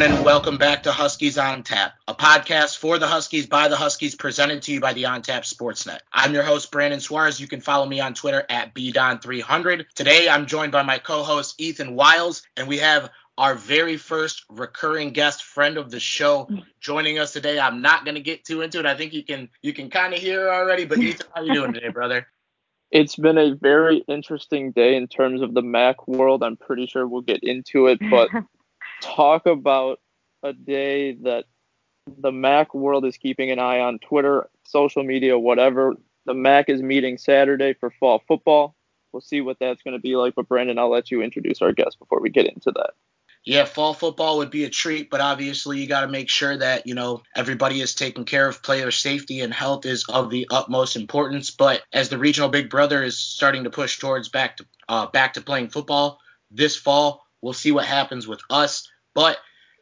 Hello, everyone, and welcome back to Huskies on Tap, a podcast for the Huskies by the Huskies, presented to you by the On Tap Sportsnet. I'm your host, Brandon Suarez. You can follow me on Twitter at BDon300. Today, I'm joined by my co-host Ethan Wiles, and we have our very first recurring guest friend of the show joining us today. I'm not going to get too into it. I think you can you can kind of hear already. But Ethan, how you doing today, brother? It's been a very interesting day in terms of the MAC world. I'm pretty sure we'll get into it, but talk about a day that the MAC world is keeping an eye on Twitter, social media, whatever. The MAC is meeting Saturday for fall football. We'll see what that's going to be like. But Brandon, I'll let you introduce our guest before we get into that. Yeah, fall football would be a treat, but obviously you got to make sure that, you know, everybody is taken care of. Player safety and health is of the utmost importance. But as the regional big brother is starting to push towards back to uh, back to playing football this fall, we'll see what happens with us. But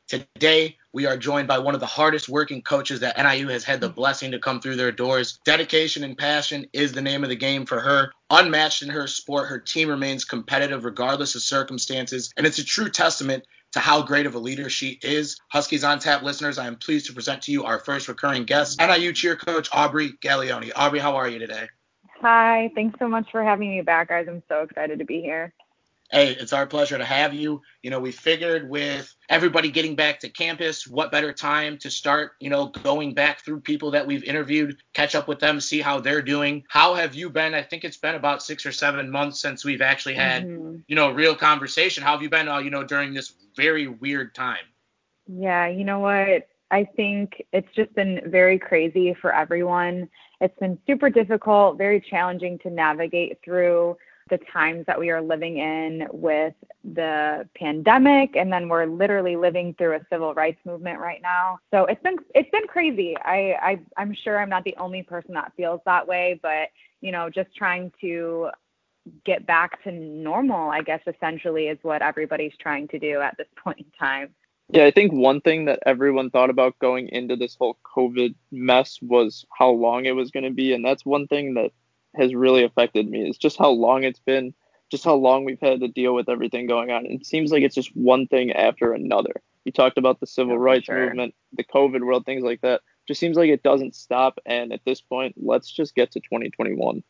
today we are joined by one of the hardest working coaches that NIU has had the blessing to come through their doors. Dedication and passion is the name of the game for her. Unmatched in her sport, her team remains competitive regardless of circumstances, and it's a true testament to how great of a leader she is. Huskies on Tap listeners, I am pleased to present to you our first recurring guest, NIU cheer coach Aubrey Gaglione. Aubrey, how are you today? Hi, thanks so much for having me back, guys. I'm so excited to be here hey, it's our pleasure to have you. You know, we figured with everybody getting back to campus, what better time to start, you know, going back through people that we've interviewed, catch up with them, see how they're doing. How have you been? I think it's been about six or seven months since we've actually had, mm-hmm. you know, real conversation. How have you been, uh, you know, during this very weird time? Yeah, you know what? I think it's just been very crazy for everyone. It's been super difficult, very challenging to navigate through the times that we are living in with the pandemic and then we're literally living through a civil rights movement right now so it's been it's been crazy i, I i'm sure i'm not the only person that feels that way but you know just trying to get back to normal i guess essentially is what everybody's trying to do at this point in time yeah, I think one thing that everyone thought about going into this whole COVID mess was how long it was going to be. And that's one thing that has really affected me is just how long it's been, just how long we've had to deal with everything going on. And it seems like it's just one thing after another. You talked about the civil yeah, rights sure. movement, the COVID world, things like that. Just seems like it doesn't stop. And at this point, let's just get to 2021.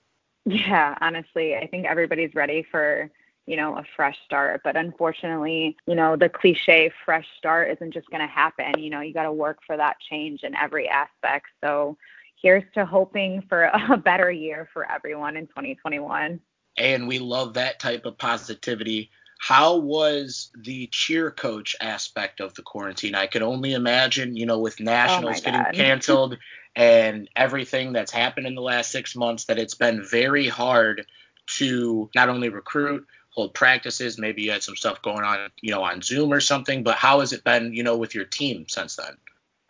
Yeah, honestly, I think everybody's ready for you know, a fresh start. But unfortunately, you know, the cliche fresh start isn't just going to happen. You know, you got to work for that change in every aspect. So here's to hoping for a better year for everyone in 2021. And we love that type of positivity. How was the cheer coach aspect of the quarantine? I could only imagine, you know, with nationals oh getting canceled and everything that's happened in the last six months, that it's been very hard to not only recruit, hold practices. Maybe you had some stuff going on, you know, on Zoom or something. But how has it been, you know, with your team since then?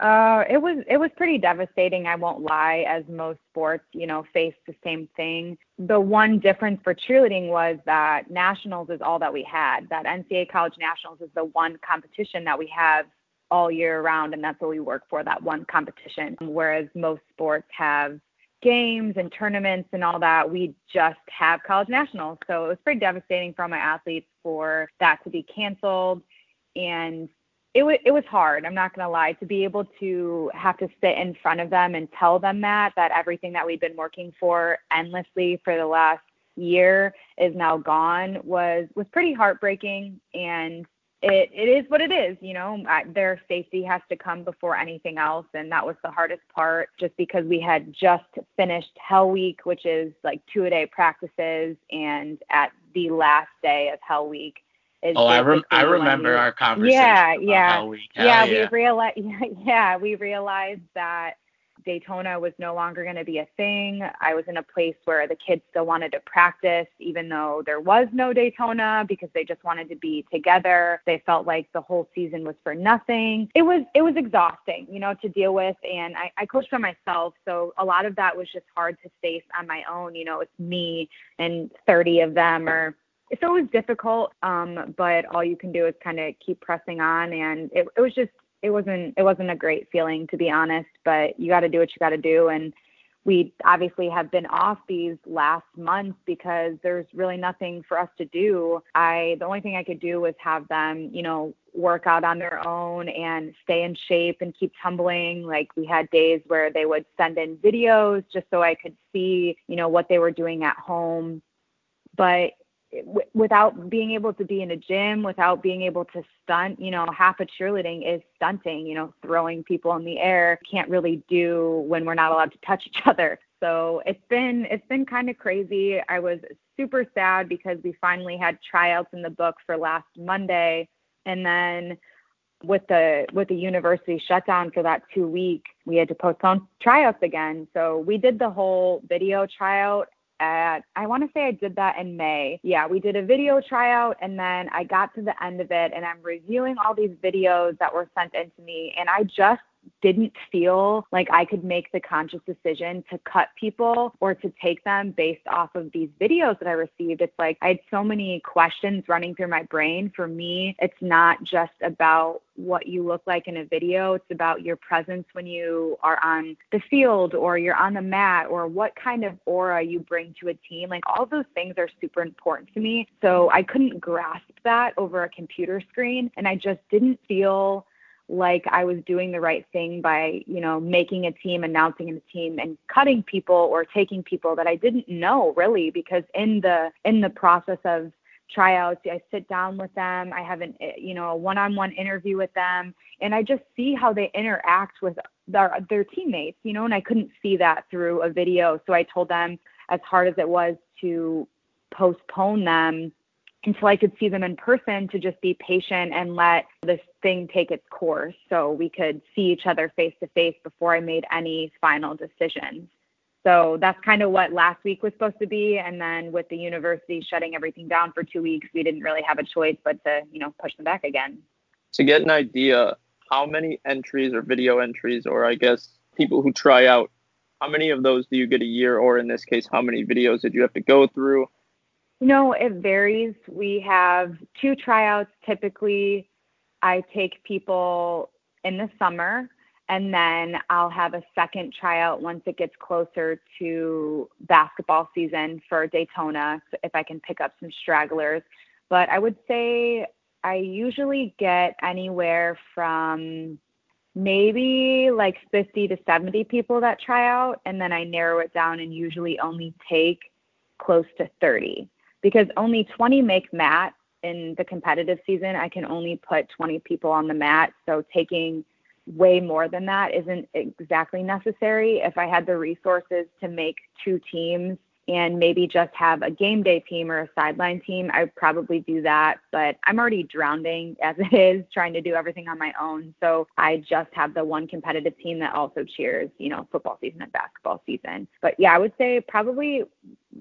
Uh, it was it was pretty devastating. I won't lie, as most sports, you know, face the same thing. The one difference for cheerleading was that nationals is all that we had. That NCA college nationals is the one competition that we have all year round, and that's what we work for. That one competition. Whereas most sports have games and tournaments and all that. We just have college nationals, so it was pretty devastating for all my athletes for that to be canceled and it was it was hard. I'm not gonna lie to be able to have to sit in front of them and tell them that that everything that we've been working for endlessly for the last year is now gone was was pretty heartbreaking and it it is what it is you know their safety has to come before anything else and that was the hardest part just because we had just finished hell week which is like two a day practices and at the last day of hell week oh, I, rem- I remember our conversation. Yeah, yeah, yeah. We realized, yeah, we realized that Daytona was no longer going to be a thing. I was in a place where the kids still wanted to practice, even though there was no Daytona, because they just wanted to be together. They felt like the whole season was for nothing. It was it was exhausting, you know, to deal with. And I, I coached by myself, so a lot of that was just hard to face on my own. You know, it's me and 30 of them or it's always difficult, um, but all you can do is kind of keep pressing on. And it, it was just, it wasn't, it wasn't a great feeling to be honest. But you got to do what you got to do. And we obviously have been off these last months because there's really nothing for us to do. I the only thing I could do was have them, you know, work out on their own and stay in shape and keep tumbling. Like we had days where they would send in videos just so I could see, you know, what they were doing at home. But w- without being able to be in a gym, without being able to stunt, you know, half of cheerleading is stunting, you know, throwing people in the air. Can't really do when we're not allowed to touch each other. So it's been it's been kind of crazy. I was super sad because we finally had tryouts in the book for last Monday and then with the with the university shutdown for that two week we had to postpone tryouts again so we did the whole video tryout at I want to say I did that in May. Yeah, we did a video tryout and then I got to the end of it and I'm reviewing all these videos that were sent in to me and I just didn't feel like I could make the conscious decision to cut people or to take them based off of these videos that I received. It's like I had so many questions running through my brain. For me, it's not just about what you look like in a video, it's about your presence when you are on the field or you're on the mat or what kind of aura you bring to a team. Like all those things are super important to me. So I couldn't grasp that over a computer screen and I just didn't feel like I was doing the right thing by, you know, making a team, announcing a team and cutting people or taking people that I didn't know really because in the in the process of tryouts, I sit down with them, I have an eh, you know, a one-on-one interview with them and I just see how they interact with their their teammates, you know, and I couldn't see that through a video. So I told them as hard as it was to postpone them until I could see them in person to just be patient and let this thing take its course so we could see each other face to face before I made any final decisions. So that's kind of what last week was supposed to be. And then with the university shutting everything down for two weeks, we didn't really have a choice but to, you know, push them back again. To get an idea, how many entries or video entries, or I guess people who try out, how many of those do you get a year? Or in this case, how many videos did you have to go through? No, it varies. We have two tryouts. Typically, I take people in the summer, and then I'll have a second tryout once it gets closer to basketball season for Daytona, if I can pick up some stragglers. But I would say I usually get anywhere from maybe like 50 to 70 people that try out, and then I narrow it down and usually only take close to 30 because only 20 make mat in the competitive season. I can only put 20 people on the mat. So taking way more than that isn't exactly necessary. If I had the resources to make two teams and maybe just have a game day team or a sideline team, I would probably do that. But I'm already drowning as it is, trying to do everything on my own. So I just have the one competitive team that also cheers, you know, football season and basketball season. But yeah, I would say probably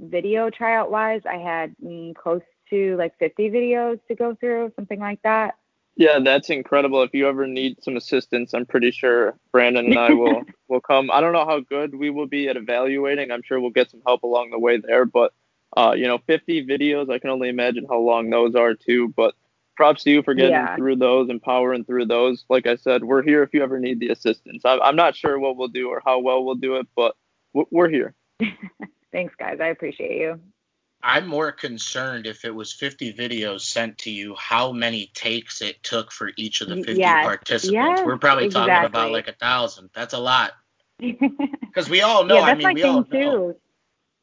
video tryout wise, I had mm, close to like 50 videos to go through, something like that. Yeah, that's incredible. If you ever need some assistance, I'm pretty sure Brandon and I will will come. I don't know how good we will be at evaluating. I'm sure we'll get some help along the way there, but uh, you know, 50 videos, I can only imagine how long those are too, but props to you for getting yeah. through those and powering through those. Like I said, we're here if you ever need the assistance. I'm, I'm not sure what we'll do or how well we'll do it, but we're here. Thanks, guys. I appreciate you. I'm more concerned if it was 50 videos sent to you, how many takes it took for each of the 50 yes. participants. Yes, We're probably exactly. talking about like a thousand. That's a lot. Because we all know. yeah, that's I mean, my we thing all too.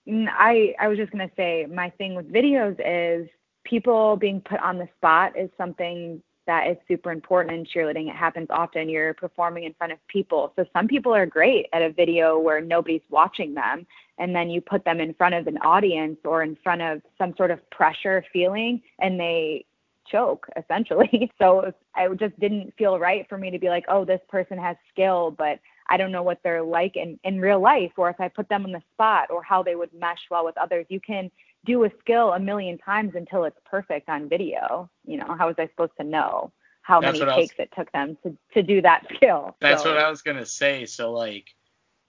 Know. I I was just gonna say my thing with videos is people being put on the spot is something that is super important in cheerleading. It happens often. You're performing in front of people. So some people are great at a video where nobody's watching them. And then you put them in front of an audience or in front of some sort of pressure feeling and they choke essentially. So I just didn't feel right for me to be like, oh, this person has skill, but I don't know what they're like in, in real life or if I put them on the spot or how they would mesh well with others. You can do a skill a million times until it's perfect on video. You know, how was I supposed to know how That's many takes was, it took them to, to do that skill? That's so. what I was gonna say. So like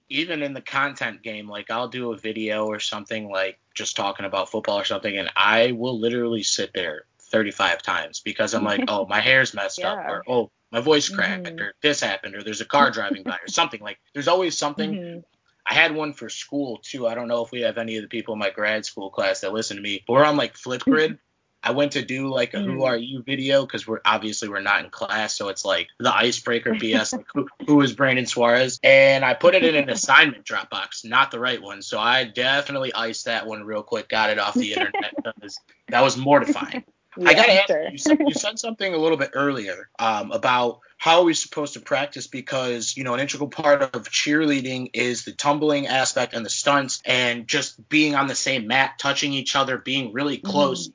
even in the content game, like I'll do a video or something like just talking about football or something, and I will literally sit there 35 times because I'm like, oh, my hair's messed yeah. up, or oh, my voice cracked, mm-hmm. or this happened, or there's a car driving by, or something like. There's always something. Mm-hmm I had one for school too. I don't know if we have any of the people in my grad school class that listen to me. But we're on like Flipgrid. I went to do like a "Who mm. Are You" video because we're obviously we're not in class, so it's like the icebreaker BS, like who, who is Brandon Suarez, and I put it in an assignment Dropbox, not the right one. So I definitely iced that one real quick, got it off the internet because that was mortifying. Yeah, I gotta ask sure. you, you said, you said something a little bit earlier um, about how are we supposed to practice because you know an integral part of cheerleading is the tumbling aspect and the stunts and just being on the same mat touching each other being really mm-hmm. close mm.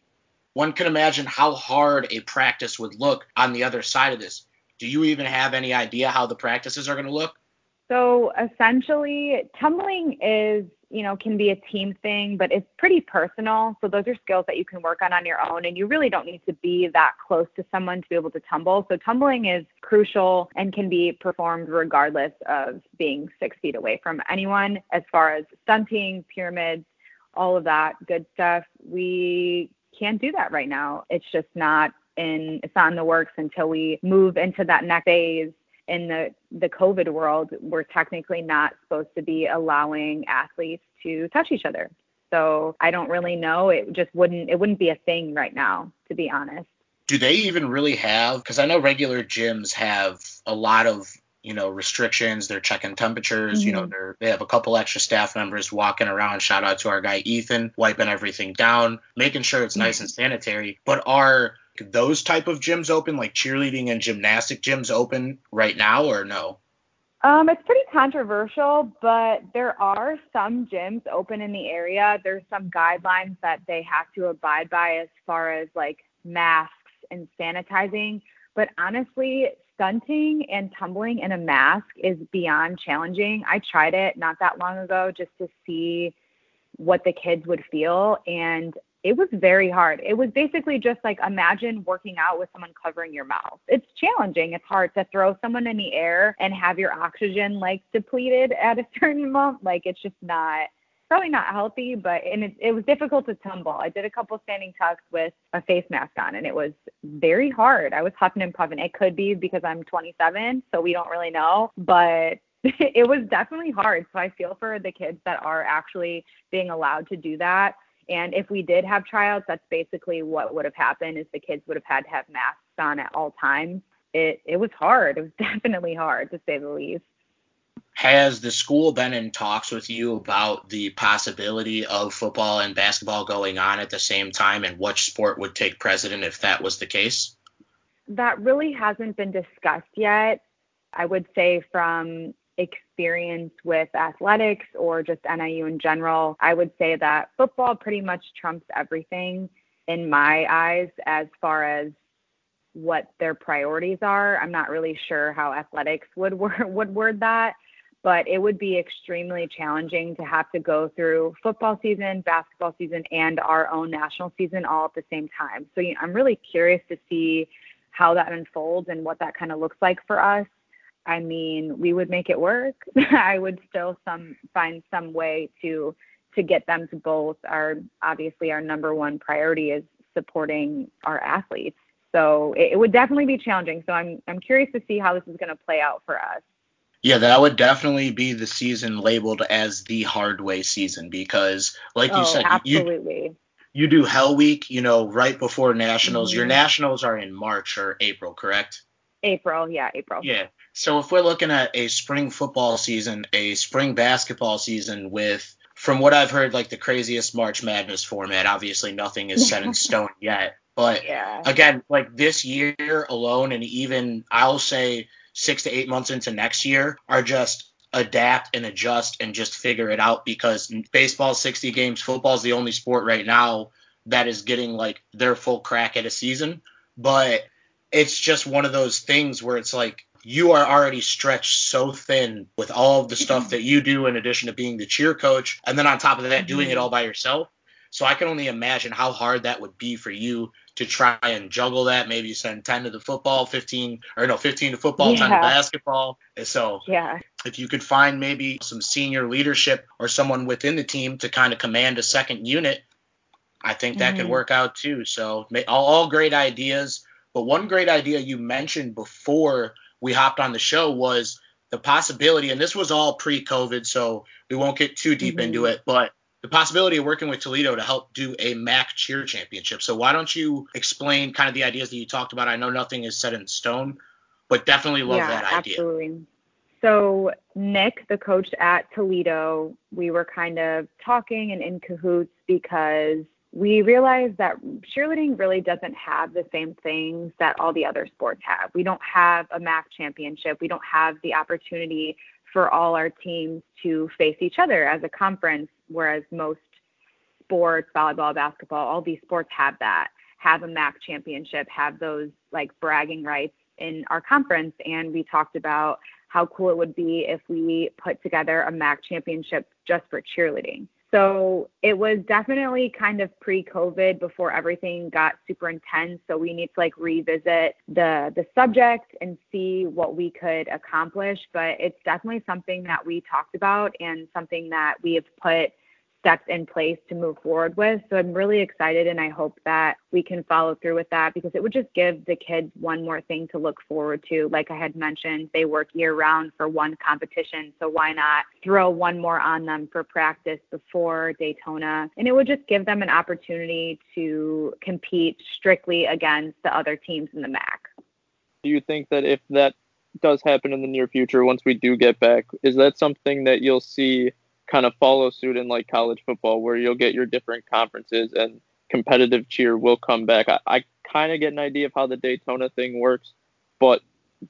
one can imagine how hard a practice would look on the other side of this do you even have any idea how the practices are going to look so essentially tumbling is you know, can be a team thing, but it's pretty personal. So those are skills that you can work on on your own, and you really don't need to be that close to someone to be able to tumble. So tumbling is crucial and can be performed regardless of being six feet away from anyone. As far as stunting, pyramids, all of that good stuff, we can't do that right now. It's just not in it's not in the works until we move into that next phase in the the COVID world, we're technically not supposed to be allowing athletes to touch each other. So I don't really know. It just wouldn't it wouldn't be a thing right now, to be honest. Do they even really have? Because I know regular gyms have a lot of you know restrictions. They're checking temperatures. Mm-hmm. You know mm-hmm. they're they have a couple extra staff members walking around. Shout out to our guy Ethan, wiping everything down, making sure it's nice and sanitary. But are those type of gyms open, like cheerleading and gymnastic gyms open right now, or no? Um, it's pretty controversial, but there are some gyms open in the area. There's some guidelines that they have to abide by as far as like masks and sanitizing. But honestly, stunting and tumbling in a mask is beyond challenging. I tried it not that long ago just to see what the kids would feel. And it was very hard. It was basically just like imagine working out with someone covering your mouth. It's challenging. It's hard to throw someone in the air and have your oxygen like depleted at a certain amount. Like it's just not probably not healthy, but and it, it was difficult to tumble. I did a couple standing tucks with a face mask on, and it was very hard. I was huffing and puffing. It could be because I'm 27, so we don't really know, but it was definitely hard. So I feel for the kids that are actually being allowed to do that and if we did have tryouts, that's basically what would have happened is the kids would have had to have masks on at all times. It it was hard. It was definitely hard to say the least. Has the school been in talks with you about the possibility of football and basketball going on at the same time and which sport would take precedent if that was the case? That really hasn't been discussed yet. I would say from experience with athletics or just NIU in general, I would say that football pretty much trumps everything in my eyes as far as what their priorities are. I'm not really sure how athletics would word, would word that, but it would be extremely challenging to have to go through football season, basketball season, and our own national season all at the same time. So you know, I'm really curious to see how that unfolds and what that kind of looks like for us. I mean, we would make it work. I would still some find some way to to get them to both. Our obviously our number one priority is supporting our athletes. So it, it would definitely be challenging. So I'm I'm curious to see how this is going to play out for us. Yeah, that would definitely be the season labeled as the hard way season because, like you oh, said, absolutely. You, you do Hell Week, you know, right before Nationals. Mm-hmm. Your Nationals are in March or April, correct? April, yeah, April. Yeah. So if we're looking at a spring football season, a spring basketball season with from what I've heard like the craziest March Madness format, obviously nothing is set in stone yet. But yeah. again, like this year alone and even I'll say 6 to 8 months into next year are just adapt and adjust and just figure it out because baseball 60 games, football's the only sport right now that is getting like their full crack at a season. But it's just one of those things where it's like you are already stretched so thin with all of the stuff that you do in addition to being the cheer coach and then on top of that doing it mm-hmm. all by yourself so i can only imagine how hard that would be for you to try and juggle that maybe send 10 to the football 15 or no 15 to football yeah. 10 to basketball so yeah if you could find maybe some senior leadership or someone within the team to kind of command a second unit i think that mm-hmm. could work out too so all, all great ideas but one great idea you mentioned before we hopped on the show was the possibility, and this was all pre-COVID, so we won't get too deep Mhm. into it, but the possibility of working with Toledo to help do a MAC cheer championship. So why don't you explain kind of the ideas that you talked about? I know nothing is set in stone, but definitely love yeah, that idea. absolutely. So Nick, the coach at Toledo, we were kind of talking and in cahoots because we realized that cheerleading really doesn't have the same things that all the other sports have. We don't have a MAC championship. We don't have the opportunity for all our teams to face each other as a conference, whereas most sports, volleyball, basketball, all these sports have that, have a MAC championship, have those like bragging rights in our conference. And we talked about how cool it would be if we put together a MAC championship just for cheerleading. So it was definitely kind of pre-COVID before everything got super intense. So we need to like revisit the the subject and see what we could accomplish. But it's definitely something that we talked about and something that we have put steps in place to move forward with. So I'm really excited and I hope that we can follow through with that because it would just give the kids one more thing to look forward to. Like I had mentioned, they work year round for one competition. So why not throw one more on them for practice before Daytona? And it would just give them an opportunity to compete strictly against the other teams in the MAC. Do you think that if that does happen in the near future, once we do get back, is that something that you'll see kind of follow suit in like college football where you'll get your different conferences and competitive cheer will come back. I, I kind of get an idea of how the Daytona thing works, but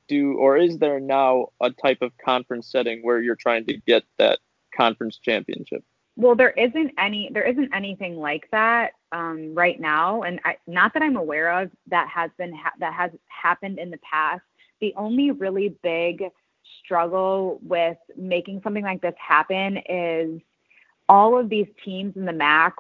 do or is there now a type of conference setting where you're trying to get that conference championship? Well, there isn't any there isn't anything like that um, right now, and I, not that I'm aware of that has been ha- that has happened in the past. The only really big struggle with making something like this happen is all of these teams in the MAC,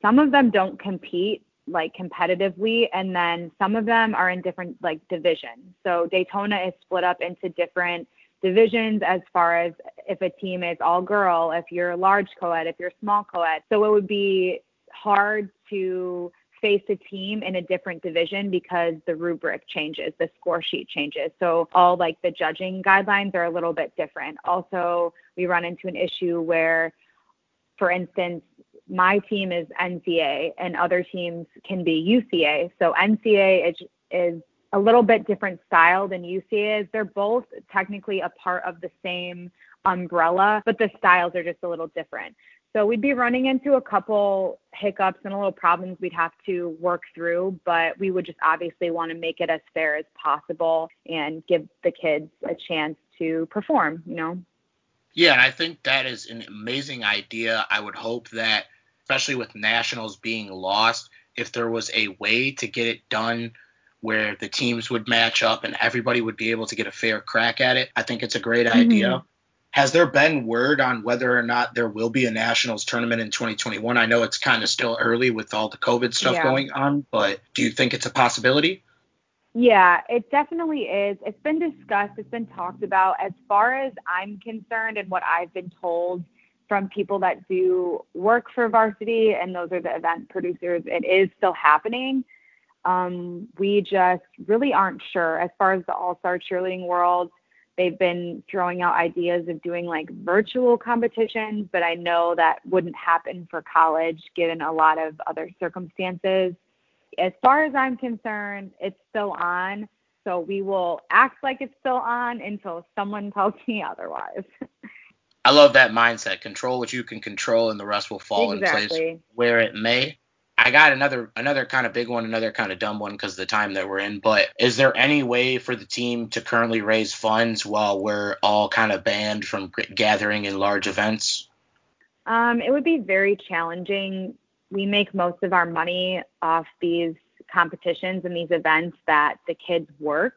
some of them don't compete like competitively and then some of them are in different like divisions. So Daytona is split up into different divisions as far as if a team is all girl, if you're large co-ed, if you're small co-ed. So it would be hard to face a team in a different division because the rubric changes, the score sheet changes. So all like the judging guidelines are a little bit different. Also, we run into an issue where, for instance, my team is NCA and other teams can be UCA. So NCA is, is a little bit different style than UCA is. They're both technically a part of the same umbrella, but the styles are just a little different. So we'd be running into a couple hiccups and a little problems we'd have to work through, but we would just obviously want to make it as fair as possible and give the kids a chance to perform, you know? Yeah, and I think that is an amazing idea. I would hope that, especially with nationals being lost, if there was a way to get it done where the teams would match up and everybody would be able to get a fair crack at it, I think it's a great mm-hmm. idea. Has there been word on whether or not there will be a nationals tournament in 2021? I know it's kind of still early with all the COVID stuff yeah. going on, but do you think it's a possibility? Yeah, it definitely is. It's been discussed, it's been talked about. As far as I'm concerned, and what I've been told from people that do work for varsity, and those are the event producers, it is still happening. Um, we just really aren't sure. As far as the all star cheerleading world, They've been throwing out ideas of doing like virtual competitions, but I know that wouldn't happen for college given a lot of other circumstances. As far as I'm concerned, it's still on. So we will act like it's still on until someone tells me otherwise. I love that mindset. Control what you can control, and the rest will fall exactly. in place where it may. I got another another kind of big one, another kind of dumb one because the time that we're in. But is there any way for the team to currently raise funds while we're all kind of banned from gathering in large events? Um, it would be very challenging. We make most of our money off these competitions and these events that the kids work.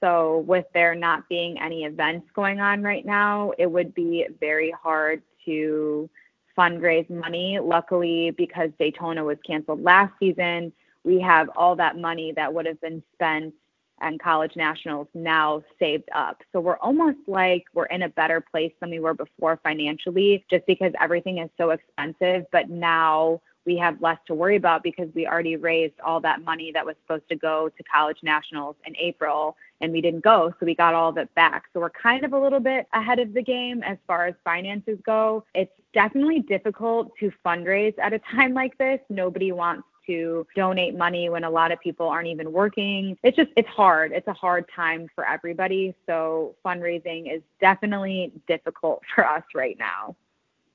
So with there not being any events going on right now, it would be very hard to fundraise money. Luckily, because Daytona was canceled last season, we have all that money that would have been spent on college nationals now saved up. So we're almost like we're in a better place than we were before financially, just because everything is so expensive. But now we have less to worry about because we already raised all that money that was supposed to go to college nationals in April and we didn't go. So we got all of it back. So we're kind of a little bit ahead of the game as far as finances go. It's definitely difficult to fundraise at a time like this. Nobody wants to donate money when a lot of people aren't even working. It's just, it's hard. It's a hard time for everybody. So fundraising is definitely difficult for us right now.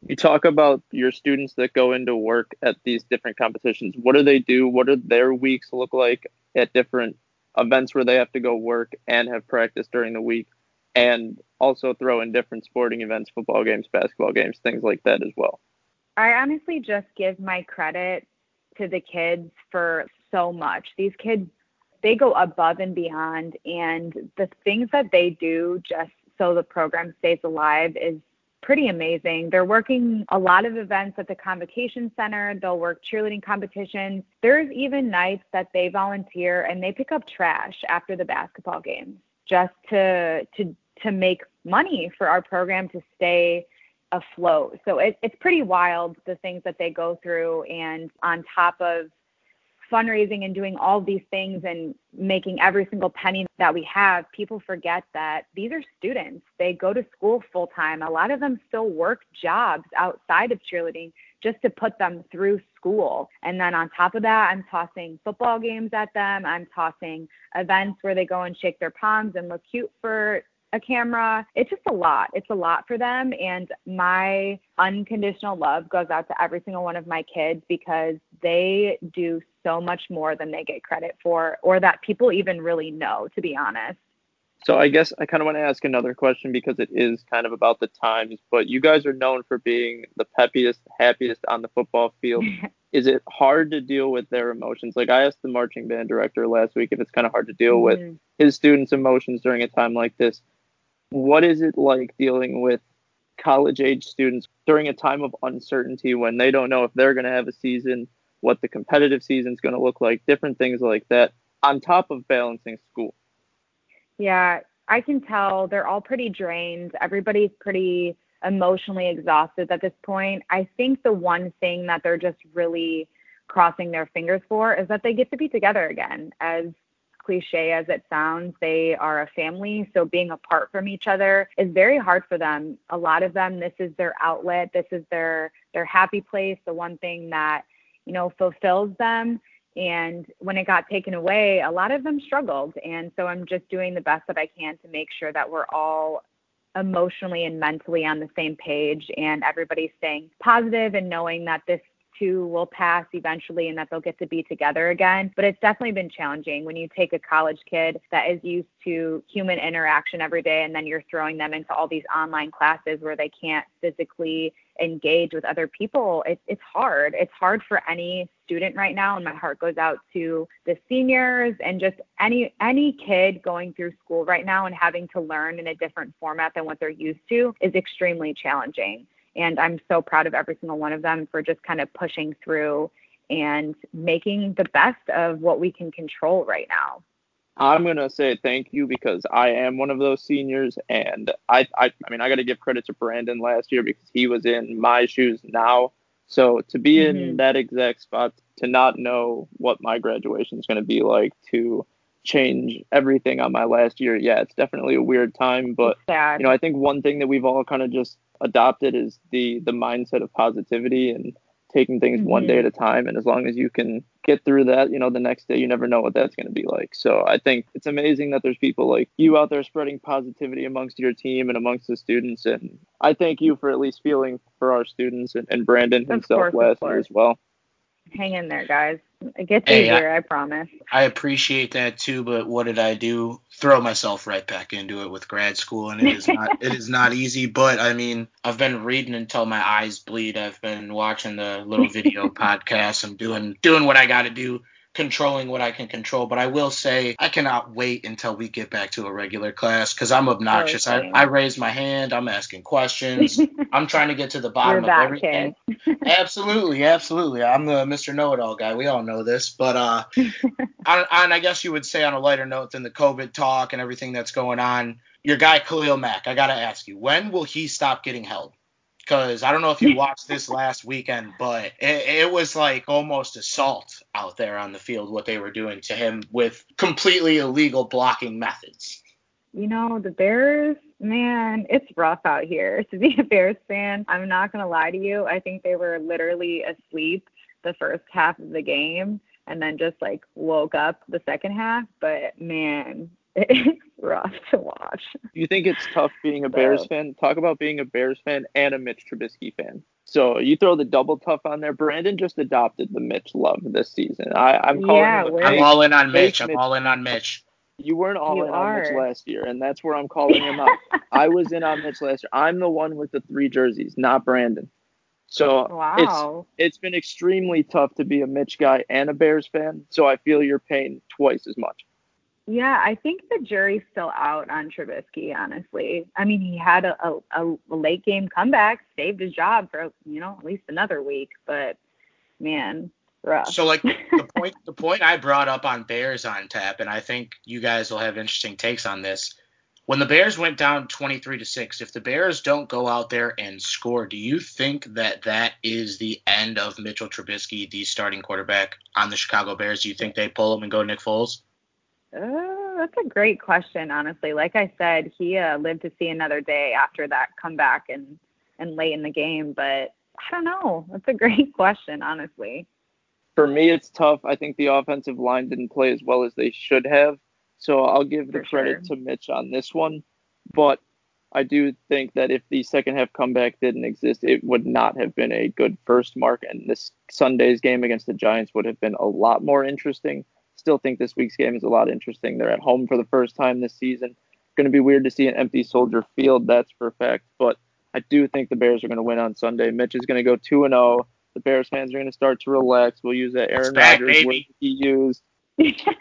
You talk about your students that go into work at these different competitions. What do they do? What do their weeks look like at different events where they have to go work and have practice during the week? And also throw in different sporting events, football games, basketball games, things like that as well. I honestly just give my credit to the kids for so much. These kids, they go above and beyond, and the things that they do just so the program stays alive is pretty amazing. They're working a lot of events at the convocation center. They'll work cheerleading competitions. There's even nights that they volunteer and they pick up trash after the basketball games just to to to make money for our program to stay afloat. So it, it's pretty wild the things that they go through and on top of fundraising and doing all these things and making every single penny that we have, people forget that these are students. They go to school full time. A lot of them still work jobs outside of cheerleading just to put them through school. And then on top of that, I'm tossing football games at them. I'm tossing events where they go and shake their palms and look cute for a camera. It's just a lot. It's a lot for them. And my unconditional love goes out to every single one of my kids because they do so much more than they get credit for or that people even really know, to be honest. So I guess I kind of want to ask another question because it is kind of about the times, but you guys are known for being the peppiest, happiest on the football field. is it hard to deal with their emotions? Like I asked the marching band director last week if it's kind of hard to deal mm-hmm. with his students' emotions during a time like this what is it like dealing with college age students during a time of uncertainty when they don't know if they're going to have a season, what the competitive season is going to look like, different things like that, on top of balancing school? Yeah, I can tell they're all pretty drained. Everybody's pretty emotionally exhausted at this point. I think the one thing that they're just really crossing their fingers for is that they get to be together again as cliche as it sounds, they are a family. So being apart from each other is very hard for them. A lot of them, this is their outlet. This is their their happy place. The one thing that you know fulfills them. And when it got taken away, a lot of them struggled. And so I'm just doing the best that I can to make sure that we're all emotionally and mentally on the same page and everybody's staying positive and knowing that this two will pass eventually and that they'll get to be together again. But it's definitely been challenging when you take a college kid that is used to human interaction every day and then you're throwing them into all these online classes where they can't physically engage with other people. It, it's hard. It's hard for any student right now and my heart goes out to the seniors and just any any kid going through school right now and having to learn in a different format than what they're used to is extremely challenging. And I'm so proud of every single one of them for just kind of pushing through and making the best of what we can control right now. I'm gonna say thank you because I am one of those seniors, and I, I, I mean, I got to give credit to Brandon last year because he was in my shoes now. So to be mm-hmm. in that exact spot, to not know what my graduation is gonna be like, to change everything on my last year, yeah, it's definitely a weird time. But you know, I think one thing that we've all kind of just adopted is the the mindset of positivity and taking things mm-hmm. one day mm-hmm. at a time and as long as you can get through that you know the next day you never know what that's going to be like so i think it's amazing that there's people like you out there spreading positivity amongst your team and amongst the students and i thank you for at least feeling for our students and, and brandon himself course, last year as well hang in there guys. It gets hey, easier I, I promise. I appreciate that too but what did i do? Throw myself right back into it with grad school and it is not it is not easy but i mean i've been reading until my eyes bleed. I've been watching the little video podcasts i'm doing doing what i got to do controlling what I can control. But I will say I cannot wait until we get back to a regular class because I'm obnoxious. I, I raise my hand. I'm asking questions. I'm trying to get to the bottom of everything. absolutely, absolutely. I'm the Mr. Know-it-all guy. We all know this. But uh, on, on I guess you would say on a lighter note than the COVID talk and everything that's going on, your guy Khalil Mack. I gotta ask you, when will he stop getting held? Because I don't know if you watched this last weekend, but it, it, was like almost assault out there on the field what they were doing to him with completely illegal blocking methods. You know, the Bears, man, it's rough out here to be a Bears fan. I'm not going to lie to you. I think they were literally asleep the first half of the game and then just like woke up the second half. But man, it's rough to watch. You think it's tough being a Bears fan? Talk about being a Bears fan and a Mitch Trubisky fan. So you throw the double tough on there. Brandon just adopted the Mitch love this season. I, am calling. Yeah, him I'm all in on Mitch. I'm all in on Mitch. You weren't all you in are. on Mitch last year, and that's where I'm calling him out. I was in on Mitch last year. I'm the one with the three jerseys, not Brandon. So wow. it's it's been extremely tough to be a Mitch guy and a Bears fan. So I feel you're paying twice as much. Yeah, I think the jury's still out on Trubisky, honestly. I mean, he had a, a, a late game comeback, saved his job for, you know, at least another week, but man, rough. So like the point the point I brought up on Bears on tap, and I think you guys will have interesting takes on this. When the Bears went down 23 to 6, if the Bears don't go out there and score, do you think that that is the end of Mitchell Trubisky, the starting quarterback on the Chicago Bears? Do you think they pull him and go Nick Foles? Uh, that's a great question, honestly. Like I said, he uh, lived to see another day after that comeback and and late in the game. But I don't know. That's a great question, honestly. For me, it's tough. I think the offensive line didn't play as well as they should have. So I'll give the For credit sure. to Mitch on this one. But I do think that if the second half comeback didn't exist, it would not have been a good first mark. And this Sunday's game against the Giants would have been a lot more interesting still think this week's game is a lot interesting. They're at home for the first time this season. Going to be weird to see an empty Soldier Field, that's for a fact. But I do think the Bears are going to win on Sunday. Mitch is going to go two and zero. The Bears fans are going to start to relax. We'll use that Aaron Rodgers word he used.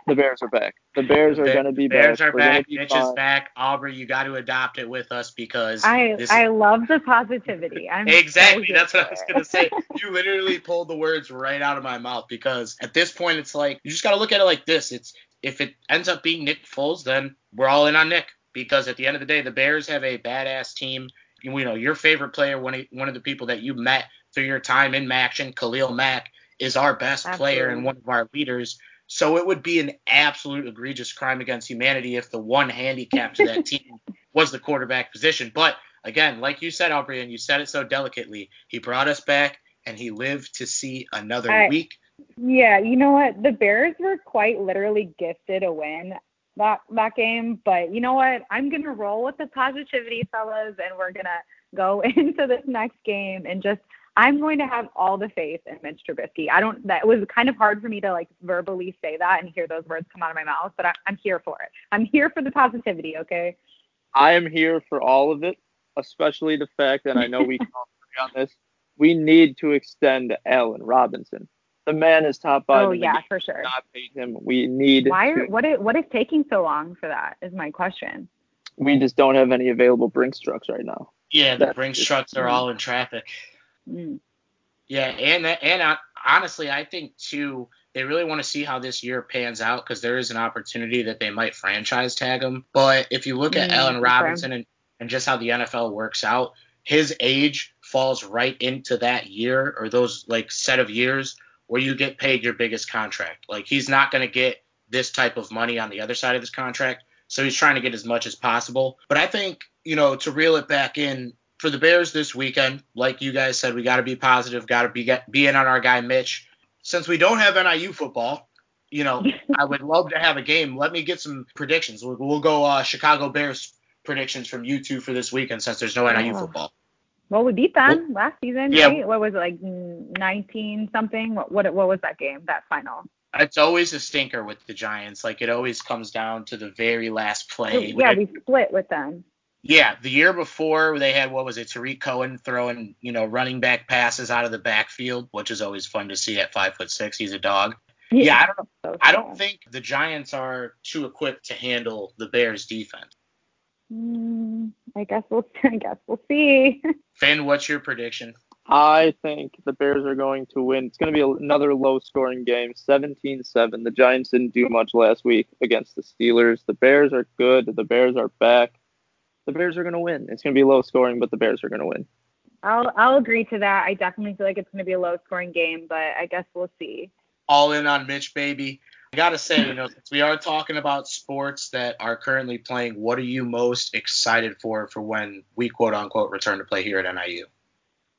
The Bears are back. The Bears are going to be Bears back. are We're gonna back. be Mitch fine. is back. Aubrey, you got to adopt it with us because I this I love the positivity. I'm Exactly. so That's what I was gonna say. You literally pulled the words right out of my mouth because at this point it's like you just gotta look at it like this. It's if it ends up being Nick Foles, then we're all in on Nick because at the end of the day, the Bears have a badass team. You know, your favorite player, one of, one of the people that you met through your time in MACtion, Khalil Mack, is our best player and one of our leaders. So it would be an absolute egregious crime against humanity if the one handicap to that team was the quarterback position. But again, like you said, Aubrey, and you said it so delicately, he brought us back and he lived to see another I- week. Yeah, you know what? The Bears were quite literally gifted a win that that game, but you know what? I'm gonna roll with the positivity, fellas, and we're gonna go into this next game and just I'm going to have all the faith in Mitch Trubisky. I don't. That was kind of hard for me to like verbally say that and hear those words come out of my mouth, but I, I'm here for it. I'm here for the positivity. Okay. I am here for all of it, especially the fact that I know we can all agree on this. We need to extend Allen Robinson. The man is top five. Oh yeah, for sure. Not paid him. We need. Why? to- Are, what is what is taking so long for that? Is my question. we just don't have any available Brinks trucks right now. Yeah, the That's Brinks just- trucks are all in traffic. Mm. Yeah, and that, and uh, honestly, I think too they really want to see how this year pans out because there is an opportunity that they might franchise tag him. But if you look at Mm, Allen okay. Robinson and, and just how the NFL works out, his age falls right into that year or those like set of years where you get paid your biggest contract. Like he's not going to get this type of money on the other side of his contract. So he's trying to get as much as possible. But I think, you know, to reel it back in for the Bears this weekend, like you guys said, we got to be positive, got to be get, be in on our guy Mitch. Since we don't have NIU football, you know, I would love to have a game. Let me get some predictions. We'll, we'll go uh, Chicago Bears predictions from you two for this weekend since there's no NIU Oh. football. Well, we beat them last season, Yeah. right? What was it like, nineteen something? What what what was that game? That final? It's always a stinker with the Giants. Like it always comes down to the very last play. yeah, we split with them. Yeah, the year before they had what was it, Tarik Cohen throwing you know running back passes out of the backfield, which is always fun to see at five foot six. He's a dog. Yeah, I don't know. I don't think the Giants are too equipped to handle the Bears defense. Mm, I guess we'll. I guess we'll see. Finn, what's your prediction? I think the Bears are going to win. It's going to be another low scoring game, 17 7. The Giants didn't do much last week against the Steelers. The Bears are good. The Bears are back. The Bears are going to win. It's going to be low scoring, but the Bears are going to win. I'll I'll agree to that. I definitely feel like it's going to be a low scoring game, but I guess we'll see. All in on Mitch, baby. I gotta say, you know, since we are talking about sports that are currently playing, what are you most excited for for when we quote unquote return to play here at NIU?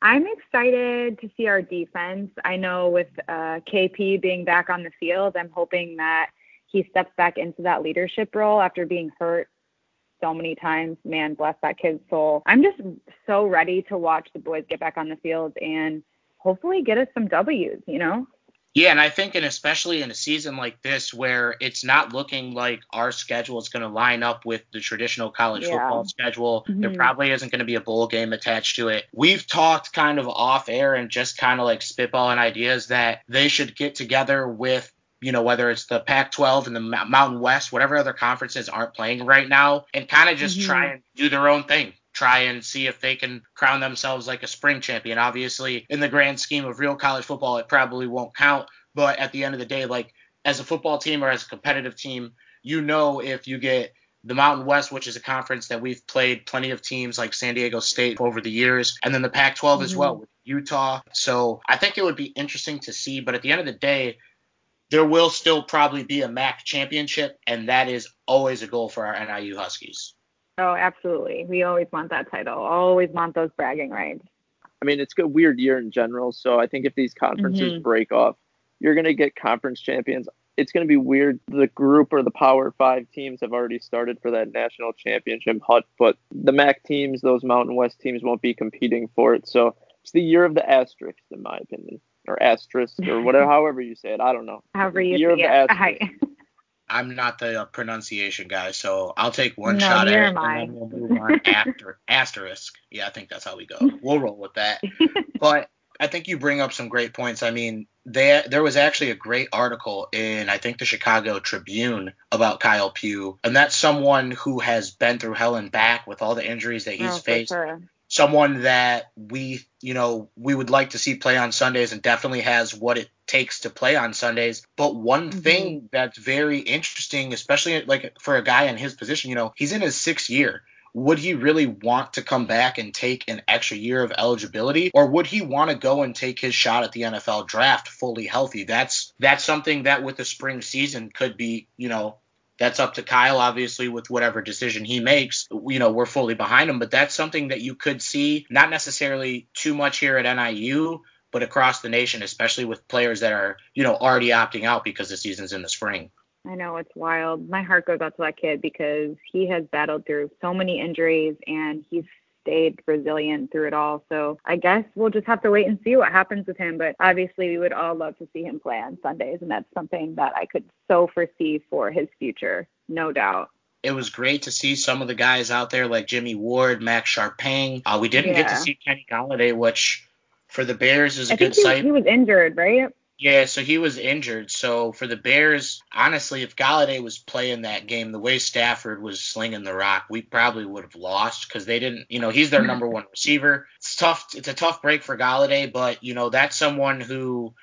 I'm excited to see our defense. I know with uh, KP being back on the field, I'm hoping that he steps back into that leadership role after being hurt so many times. Man, bless that kid's soul. I'm just so ready to watch the boys get back on the field and hopefully get us some W's, you know? Yeah, and I think, and especially in a season like this where it's not looking like our schedule is going to line up with the traditional college yeah. football schedule, mm-hmm. there probably isn't going to be a bowl game attached to it. We've talked kind of off air and just kind of like spitballing ideas that they should get together with you know, whether it's the Pac 12 and the Mountain West, whatever other conferences aren't playing right now, and kind of just mm-hmm. try and do their own thing try and see if they can crown themselves like a spring champion. Obviously, in the grand scheme of real college football, it probably won't count. But at the end of the day, like as a football team or as a competitive team, you know if you get the Mountain West, which is a conference that we've played plenty of teams like San Diego State over the years, and then the Pac 12 mm-hmm. as well with Utah. So I think it would be interesting to see. But at the end of the day, there will still probably be a MAC championship, and that is always a goal for our NIU Huskies. Oh, absolutely. We always want that title. Always want those bragging rights. I mean, it's a weird year in general. So I think if these conferences mm-hmm. break off, you're going to get conference champions. It's going to be weird. The group or the Power Five teams have already started for that national championship hut, but the MAC teams, those Mountain West teams, won't be competing for it. So it's the year of the asterisks, in my opinion, or asterisk, or whatever, however you say it. I don't know. However you year say it. I'm not the uh, pronunciation guy, so I'll take one no, shot at it, and then we'll move on after asterisk. Yeah, I think that's how we go. We'll roll with that. but I think you bring up some great points. I mean, there there was actually a great article in I think the Chicago Tribune about Kyle Pugh, and that's someone who has been through hell and back with all the injuries that he's oh, faced. Sure someone that we, you know, we would like to see play on Sundays and definitely has what it takes to play on Sundays. But one mm-hmm. thing that's very interesting, especially like for a guy in his position, you know, he's in his sixth year. Would he really want to come back and take an extra year of eligibility or would he want to go and take his shot at the NFL draft fully healthy? That's that's something that with the spring season could be, you know, that's up to Kyle, obviously, with whatever decision he makes. You know, we're fully behind him, but that's something that you could see, not necessarily too much here at NIU, but across the nation, especially with players that are, you know, already opting out because the season's in the spring. I know it's wild. My heart goes out to that kid because he has battled through so many injuries and he's stayed resilient through it all. So I guess we'll just have to wait and see what happens with him. But obviously, we would all love to see him play on Sundays, and that's something that I could so foresee for his future, no doubt it was great to see some of the guys out there like Jimmy Ward, Max Scharping. Uh, we didn't yeah. get to see Kenny Golladay, which for the Bears is a I good he, sight. He was injured, right? Yeah, so he was injured. So for the Bears, honestly, if Golladay was playing that game the way Stafford was slinging the rock, we probably would have lost because they didn't. You know, he's their number one receiver. It's tough. It's a tough break for Golladay, but you know that's someone who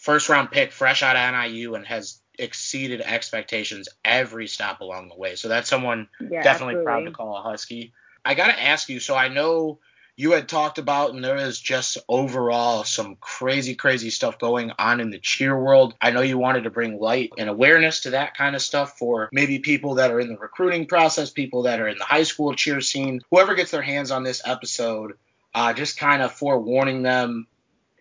first round pick, fresh out of NIU, and has exceeded expectations every stop along the way. So that's someone yeah, definitely absolutely. proud to call a Husky. I got to ask you. So I know you had talked about, and there is just overall some crazy, crazy stuff going on in the cheer world. I know you wanted to bring light and awareness to that kind of stuff for maybe people that are in the recruiting process, people that are in the high school cheer scene, whoever gets their hands on this episode, uh, just kind of forewarning them.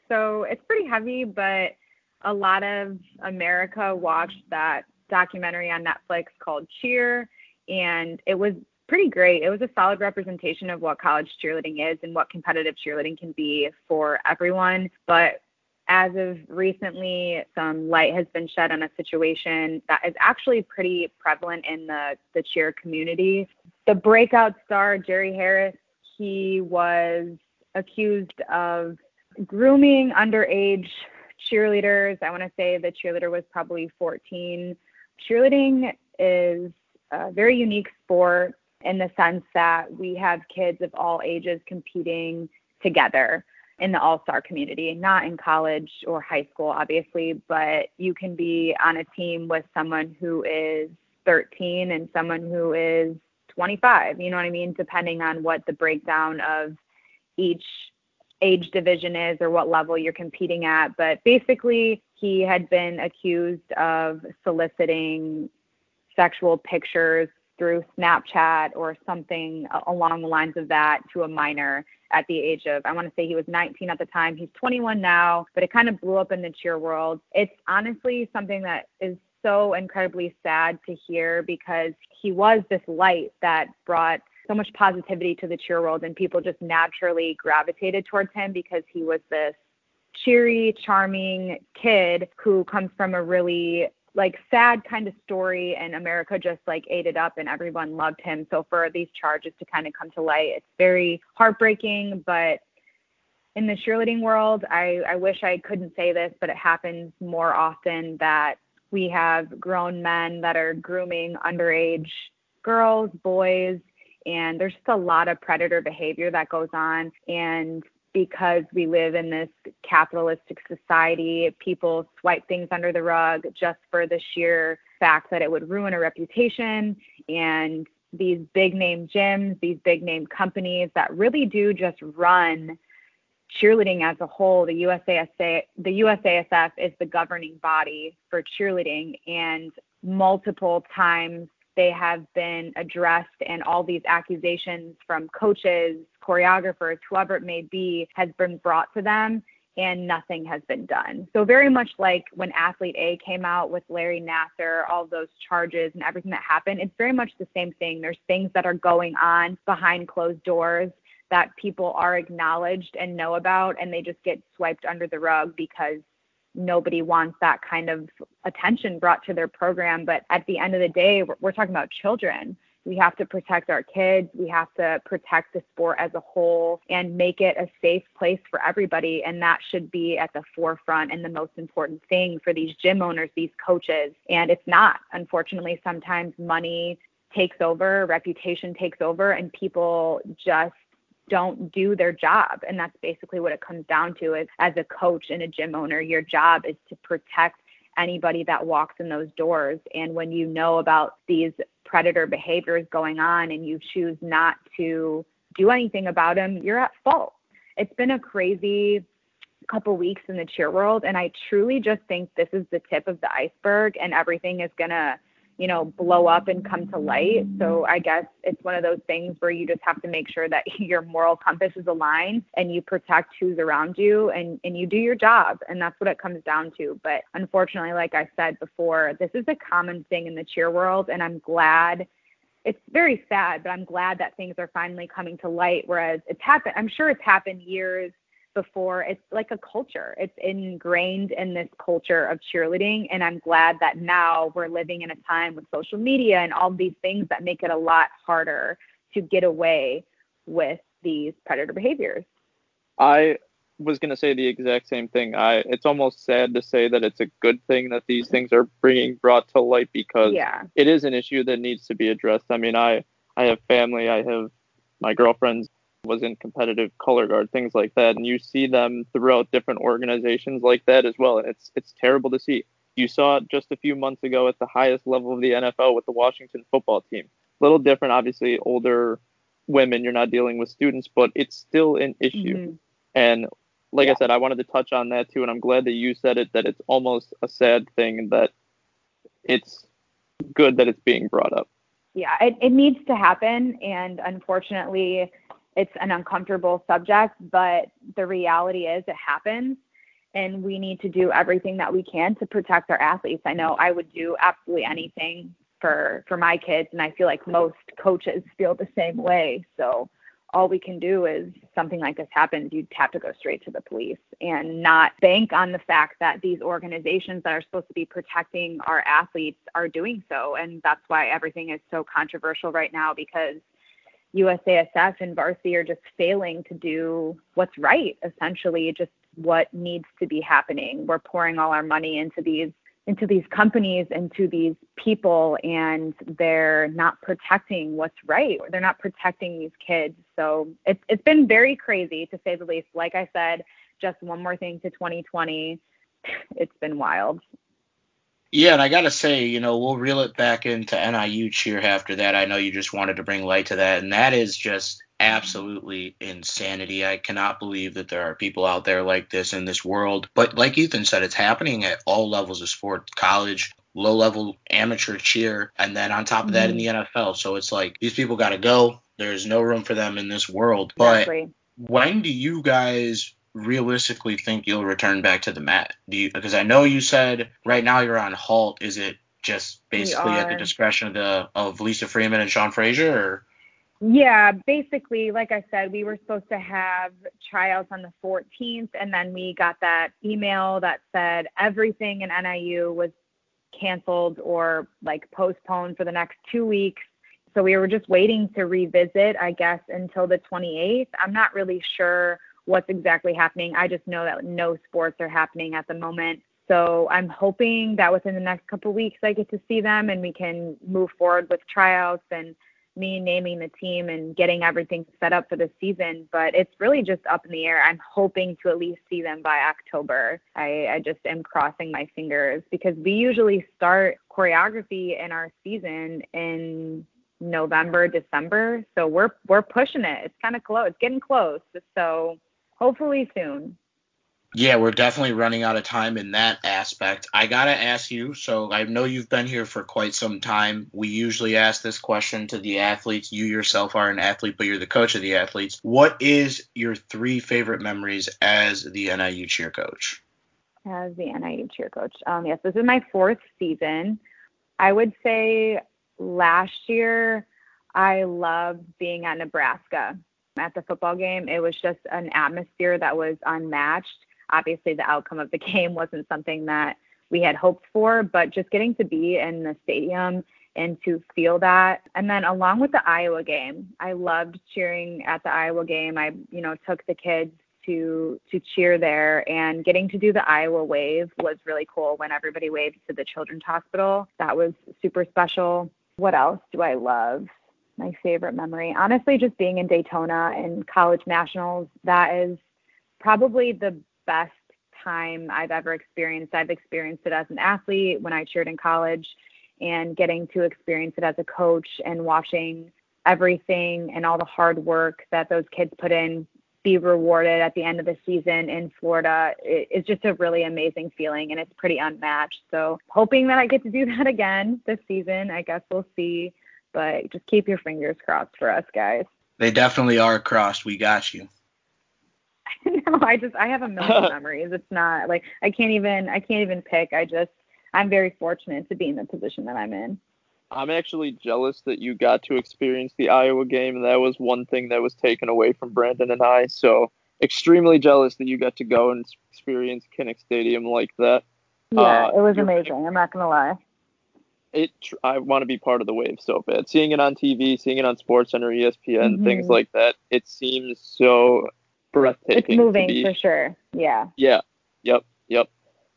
So it's pretty heavy, but a lot of America watched that documentary on Netflix called Cheer, and it was pretty great. It was a solid representation of what college cheerleading is and what competitive cheerleading can be for everyone. But as of recently, some light has been shed on a situation that is actually pretty prevalent in the, the cheer community. The breakout star, Jerry Harris, he was accused of grooming underage cheerleaders. I want to say the cheerleader was probably 14. Cheerleading is a very unique sport in the sense that we have kids of all ages competing together in the all star community, not in college or high school, obviously, but you can be on a team with someone who is 13 and someone who is 25, you know what I mean? Depending on what the breakdown of each age division is or what level you're competing at. But basically, he had been accused of soliciting sexual pictures through Snapchat or something along the lines of that to a minor at the age of, I want to say he was 19 at the time. He's 21 now, but it kind of blew up in the cheer world. It's honestly something that is so incredibly sad to hear because he was this light that brought so much positivity to the cheer world and people just naturally gravitated towards him because he was this cheery, charming kid who comes from a really like sad kind of story and America just like ate it up and everyone loved him. So for these charges to kind of come to light, it's very heartbreaking, but in the cheerleading world, I, I wish I couldn't say this, but it happens more often that we have grown men that are grooming underage girls, boys, and there's just a lot of predator behavior that goes on. And because we live in this capitalistic society, people swipe things under the rug just for the sheer fact that it would ruin a reputation. And these big name gyms, these big name companies that really do just run cheerleading as a whole, the USASA, the USASF is the governing body for cheerleading, and multiple times they have been addressed, and all these accusations from coaches, choreographers, whoever it may be, has been brought to them. And nothing has been done. So, very much like when Athlete A came out with Larry Nassar, all those charges and everything that happened, it's very much the same thing. There's things that are going on behind closed doors that people are acknowledged and know about and they just get swiped under the rug because nobody wants that kind of attention brought to their program but at the end of the day we're, we're talking about children. We have to protect our kids. We have to protect the sport as a whole and make it a safe place for everybody and that should be at the forefront and the most important thing for these gym owners these coaches. And it's not. Unfortunately sometimes money takes over reputation takes over and people just don't do their job. And that's basically what it comes down to is as a coach and a gym owner, your job is to protect anybody that walks in those doors. And when you know about these predator behaviors going on and you choose not to do anything about them, you're at fault. It's been a crazy couple weeks in the cheer world and I truly just think this is the tip of the iceberg and everything is going to you know, blow up and come to light. So I guess it's one of those things where you just have to make sure that your moral compass is aligned and you protect who's around you and, and you do your job. And that's what it comes down to. But unfortunately, like I said before, this is a common thing in the cheer world. And I'm glad it's very sad, but I'm glad that things are finally coming to light. Whereas it's happened, I'm sure it's happened years before. It's like a culture. It's ingrained in this culture of cheerleading. And I'm glad that now we're living in a time with social media and all these things that make it a lot harder to get away with these predator behaviors. I was going to say the exact same thing. I it's almost sad to say that it's a good thing that these things are being brought to light because yeah. it is an issue that needs to be addressed. I mean, I I have family, I have my girlfriend's was in competitive color guard, things like that. And you see them throughout different organizations like that as well. And it's it's terrible to see. You saw it just a few months ago at the highest level of the NFL with the Washington football team. A little different, obviously, older women, you're not dealing with students, but it's still an issue. Mm-hmm. And like yeah. I said, I wanted to touch on that too. And I'm glad that you said it, that it's almost a sad thing that it's good that it's being brought up. Yeah, it, it needs to happen. And unfortunately, it's an uncomfortable subject, but the reality is it happens and we need to do everything that we can to protect our athletes. I know I would do absolutely anything for for my kids and I feel like most coaches feel the same way. So all we can do is something like this happens, you'd have to go straight to the police and not bank on the fact that these organizations that are supposed to be protecting our athletes are doing so. And that's why everything is so controversial right now because USASF and varsity are just failing to do what's right, essentially, just what needs to be happening. We're pouring all our money into these into these companies into these people and they're not protecting what's right. They're not protecting these kids. So it's it's been very crazy to say the least. Like i said just one more thing to 2020 it's been wild yeah, and I gotta say, you know, we'll reel it back into NIU cheer after that. I know you just wanted to bring light to that, and that is just absolutely insanity. I cannot believe that there are people out there like this in this world. But like Ethan said, it's happening at all levels of sport, college, low level amateur cheer, and then on top of that in the Mm-hmm. NFL. So it's like these people got to go. There's no room for them in this world. But Exactly. when do you guys realistically think you'll return back to the mat? Do you because I know you said right now you're on halt. Is it just basically at the discretion of the of Lisa Freeman and Sean Frazier or Yeah, basically, like I said, we were supposed to have tryouts on the 14th, and then we got that email that said everything in NIU was canceled or like postponed for the next two weeks. So we were just waiting to revisit, I guess, until the 28th. I'm not really sure what's exactly happening. I just know that no sports are happening at the moment. So I'm hoping that within the next couple weeks I get to see them and we can move forward with tryouts and me naming the team and getting everything set up for the season. But it's really just up in the air. I'm hoping to at least see them by October. I, I just am crossing my fingers because we usually start choreography in our season in November, December. So we're we're pushing it. It's kind of close. It's getting close. So hopefully soon. Yeah, we're definitely running out of time in that aspect. I gotta ask you. So I know you've been here for quite some time. We usually ask this question to the athletes. You yourself are an athlete, but you're the coach of the athletes. What is your three favorite memories as the NIU cheer coach? as the NIU cheer coach. Um, yes, this is my fourth season. I would say last year I loved being at Nebraska at the football game. It was just an atmosphere that was unmatched. Obviously, the outcome of the game wasn't something that we had hoped for, but just getting to be in the stadium and to feel that. And then along with the Iowa game, I loved cheering at the Iowa game. I, you know, took the kids to to cheer there and getting to do the Iowa wave was really cool when everybody waved to the children's hospital. That was super special. What else do I love? My favorite memory. Honestly, just being in Daytona and college nationals, that is probably the best time I've ever experienced. I've experienced it as an athlete when I cheered in college and getting to experience it as a coach and watching everything and all the hard work that those kids put in be rewarded at the end of the season in Florida it's just a really amazing feeling and it's pretty unmatched. So hoping that I get to do that again this season. I guess we'll see. But just keep your fingers crossed for us guys. They definitely are crossed. We got you. no, I just I have a million memories. It's not like I can't even I can't even pick. I just I'm very fortunate to be in the position that I'm in. I'm actually jealous that you got to experience the Iowa game, and that was one thing that was taken away from Brandon and I. So extremely jealous that you got to go and experience Kinnick Stadium like that. Yeah, Uh, it was you're- amazing. I'm not gonna lie. It, I want to be part of the wave so bad. Seeing it on TV, seeing it on Sports Center, ESPN, things Mhm. like that, it seems so breathtaking. It's moving be- for sure. Yeah. Yeah. Yep. Yep.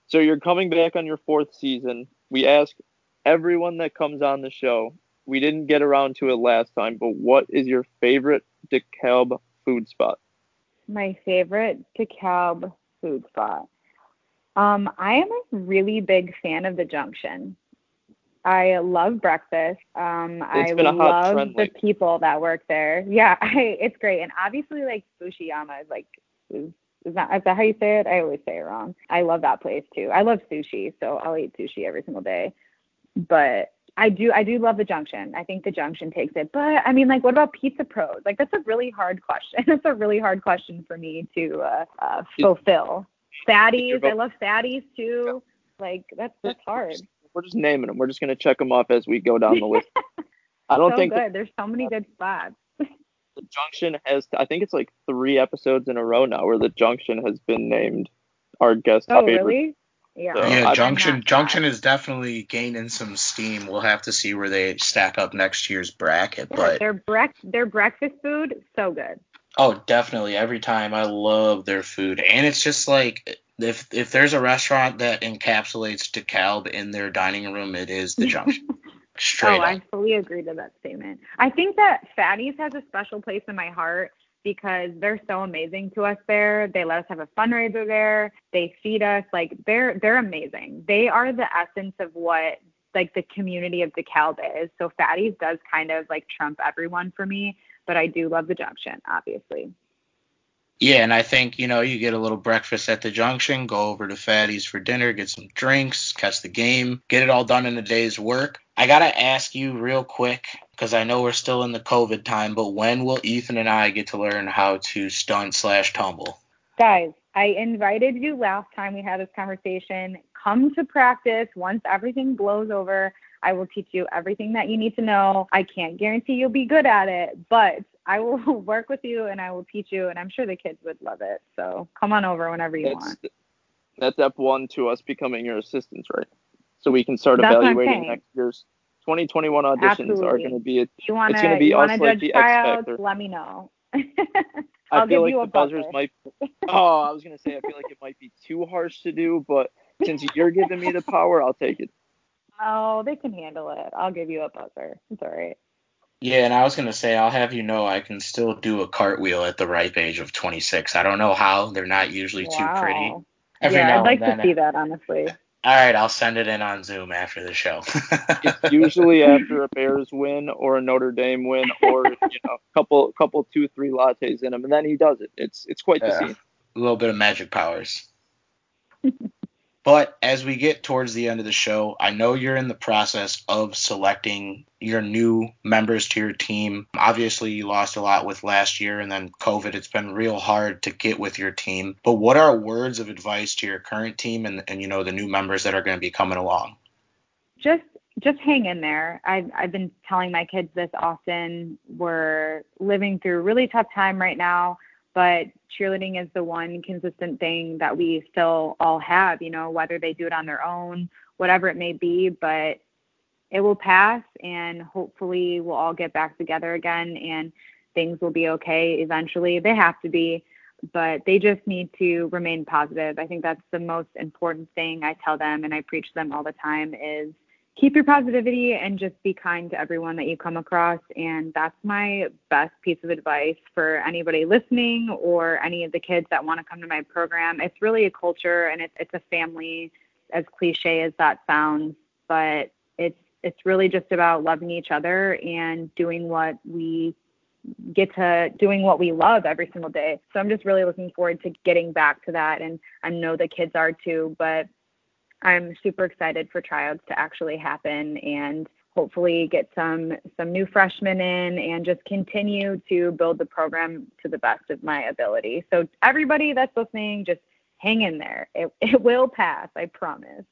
So you're coming back on your fourth season. We ask everyone that comes on the show. We didn't get around to it last time, but what is your favorite DeKalb food spot? My favorite DeKalb food spot. Um, I am a really big fan of the Junction. I love breakfast. Um, It's I been a hot love trend the lately. people that work there. Yeah, I, it's great. And obviously, like Sushiyama is like is, is that is that how you say it? I always say it wrong. I love that place too. I love sushi, so I'll eat sushi every single day. But I do I do love the Junction. I think the Junction takes it. But I mean, like, what about Pizza Pros? Like, that's a really hard question. That's a really hard question for me to uh, uh, fulfill. Fatties, I love fatties too. Like, that's that's hard. We're just naming them. We're just gonna check them off as we go down the list. I don't so think good. There's so many good spots. the Junction has. I think it's like three episodes in a row now where the Junction has been named our guest Oh, favorite. really? Yeah. So, yeah, I'm Junction Junction is definitely gaining some steam. We'll have to see where they stack up next year's bracket, Yeah, but their brec- their breakfast food so good. oh, definitely every time I love their food, and it's just like if if there's a restaurant that encapsulates DeKalb in their dining room, it is the Junction. Straight oh, up. I fully agree to that statement. I think that Fatty's has a special place in my heart because they're so amazing to us there. They let us have a fundraiser there. They feed us like they're they're amazing. They are the essence of what like the community of DeKalb is. So Fatty's does kind of like trump everyone for me. but I do love the junction, obviously. Yeah, and I think, you know, you get a little breakfast at the junction, go over to Fatty's for dinner, get some drinks, catch the game, get it all done in a day's work. I got to ask you real quick, because I know we're still in the COVID time, but when will Ethan and I get to learn how to stunt slash tumble? Guys, I invited you last time we had this conversation. Come to practice once everything blows over. I will teach you everything that you need to know. I can't guarantee you'll be good at it, but I will work with you and I will teach you, and I'm sure the kids would love it. So come on over whenever you that's, want. That's step one to us becoming your assistants, right? So we can start that's evaluating next year's 2021 auditions Absolutely. are going to be. A, you wanna, it's going to be us like the X Factor. Let me know. I feel like the buzzers might. Oh, I was gonna say I feel like it might be too harsh to do, but since you're giving me the power, I'll take it. Oh, they can handle it. I'll give you a buzzer. It's all right. Yeah, and I was gonna say I'll have you know I can still do a cartwheel at the ripe age of 26. I don't know how. They're not usually wow. too pretty. Every yeah, I'd like to see that honestly. All right, I'll send it in on Zoom after the show. it's usually after a Bears win or a Notre Dame win or you know, a couple, couple, two, three lattes in him, and then he does it. It's it's quite yeah. the scene. A little bit of magic powers. But as we get towards the end of the show, I know you're in the process of selecting your new members to your team. Obviously, you lost a lot with last year and then COVID. It's been real hard to get with your team. But what are words of advice to your current team and, and you know, the new members that are going to be coming along? Just just hang in there. I've I've been telling my kids this often. We're living through a really tough time right now but cheerleading is the one consistent thing that we still all have, you know, whether they do it on their own, whatever it may be, but it will pass and hopefully we'll all get back together again and things will be okay eventually. They have to be, but they just need to remain positive. I think that's the most important thing I tell them and I preach them all the time is keep your positivity and just be kind to everyone that you come across. And that's my best piece of advice for anybody listening or any of the kids that want to come to my program. It's really a culture and it's, it's a family, as cliche as that sounds, but it's it's really just about loving each other and doing what we get to doing what we love every single day. So I'm just really looking forward to getting back to that and I know the kids are too, but I'm super excited for tryouts to actually happen and hopefully get some some new freshmen in and just continue to build the program to the best of my ability. So everybody that's listening, just hang in there. It it will pass, I promise.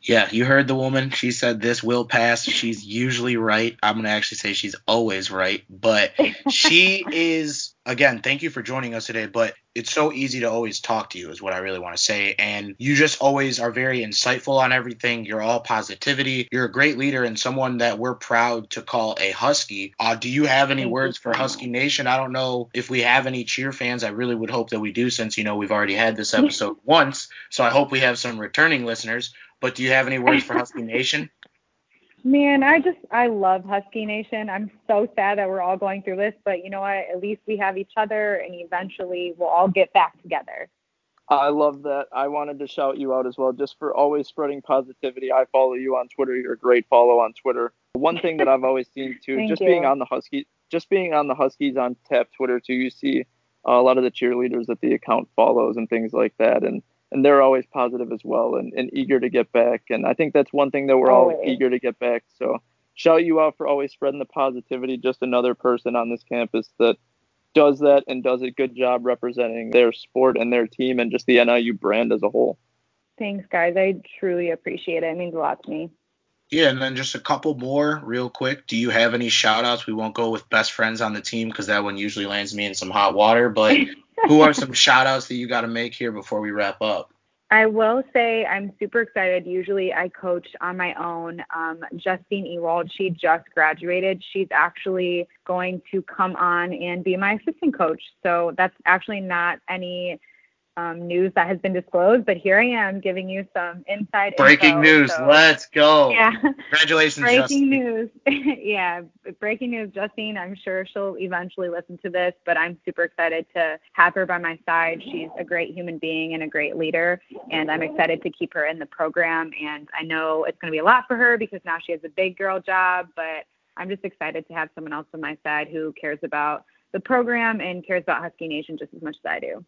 Yeah, you heard the woman. She said this will pass. She's usually right. I'm going to actually say she's always right, but she is again, thank you for joining us today, but it's so easy to always talk to you is what I really want to say and you just always are very insightful on everything. You're all positivity. You're a great leader and someone that we're proud to call a Husky. Uh, do you have any words for Husky Nation? I don't know if we have any cheer fans. I really would hope that we do since you know we've already had this episode once. So I hope we have some returning listeners. But do you have any words for Husky Nation? Man, I just I love Husky Nation. I'm so sad that we're all going through this, but you know what? At least we have each other, and eventually we'll all get back together. I love that. I wanted to shout you out as well, just for always spreading positivity. I follow you on Twitter. You're a great follow on Twitter. One thing that I've always seen too, just you. being on the Huskies, just being on the Huskies on Tap Twitter too, you see a lot of the cheerleaders that the account follows and things like that, and and they're always positive as well and, and eager to get back. And I think that's one thing that we're always. all eager to get back. So shout you out for always spreading the positivity. Just another person on this campus that does that and does a good job representing their sport and their team and just the NIU brand as a whole. Thanks, guys. I truly appreciate it. It means a lot to me. Yeah, and then just a couple more real quick. Do you have any shout outs? We won't go with best friends on the team because that one usually lands me in some hot water, but who are some shout outs that you got to make here before we wrap up? I will say I'm super excited. Usually I coach on my own. Um, Justine Ewald, she just graduated. She's actually going to come on and be my assistant coach. So that's actually not any um, news that has been disclosed, but here I am giving you some inside breaking info, news. So, Let's go. Yeah. Congratulations, breaking Justine. news. yeah, breaking news. Justine, I'm sure she'll eventually listen to this, but I'm super excited to have her by my side. She's a great human being and a great leader, and I'm excited to keep her in the program. And I know it's going to be a lot for her because now she has a big girl job, but I'm just excited to have someone else on my side who cares about the program and cares about Husky Nation just as much as I do.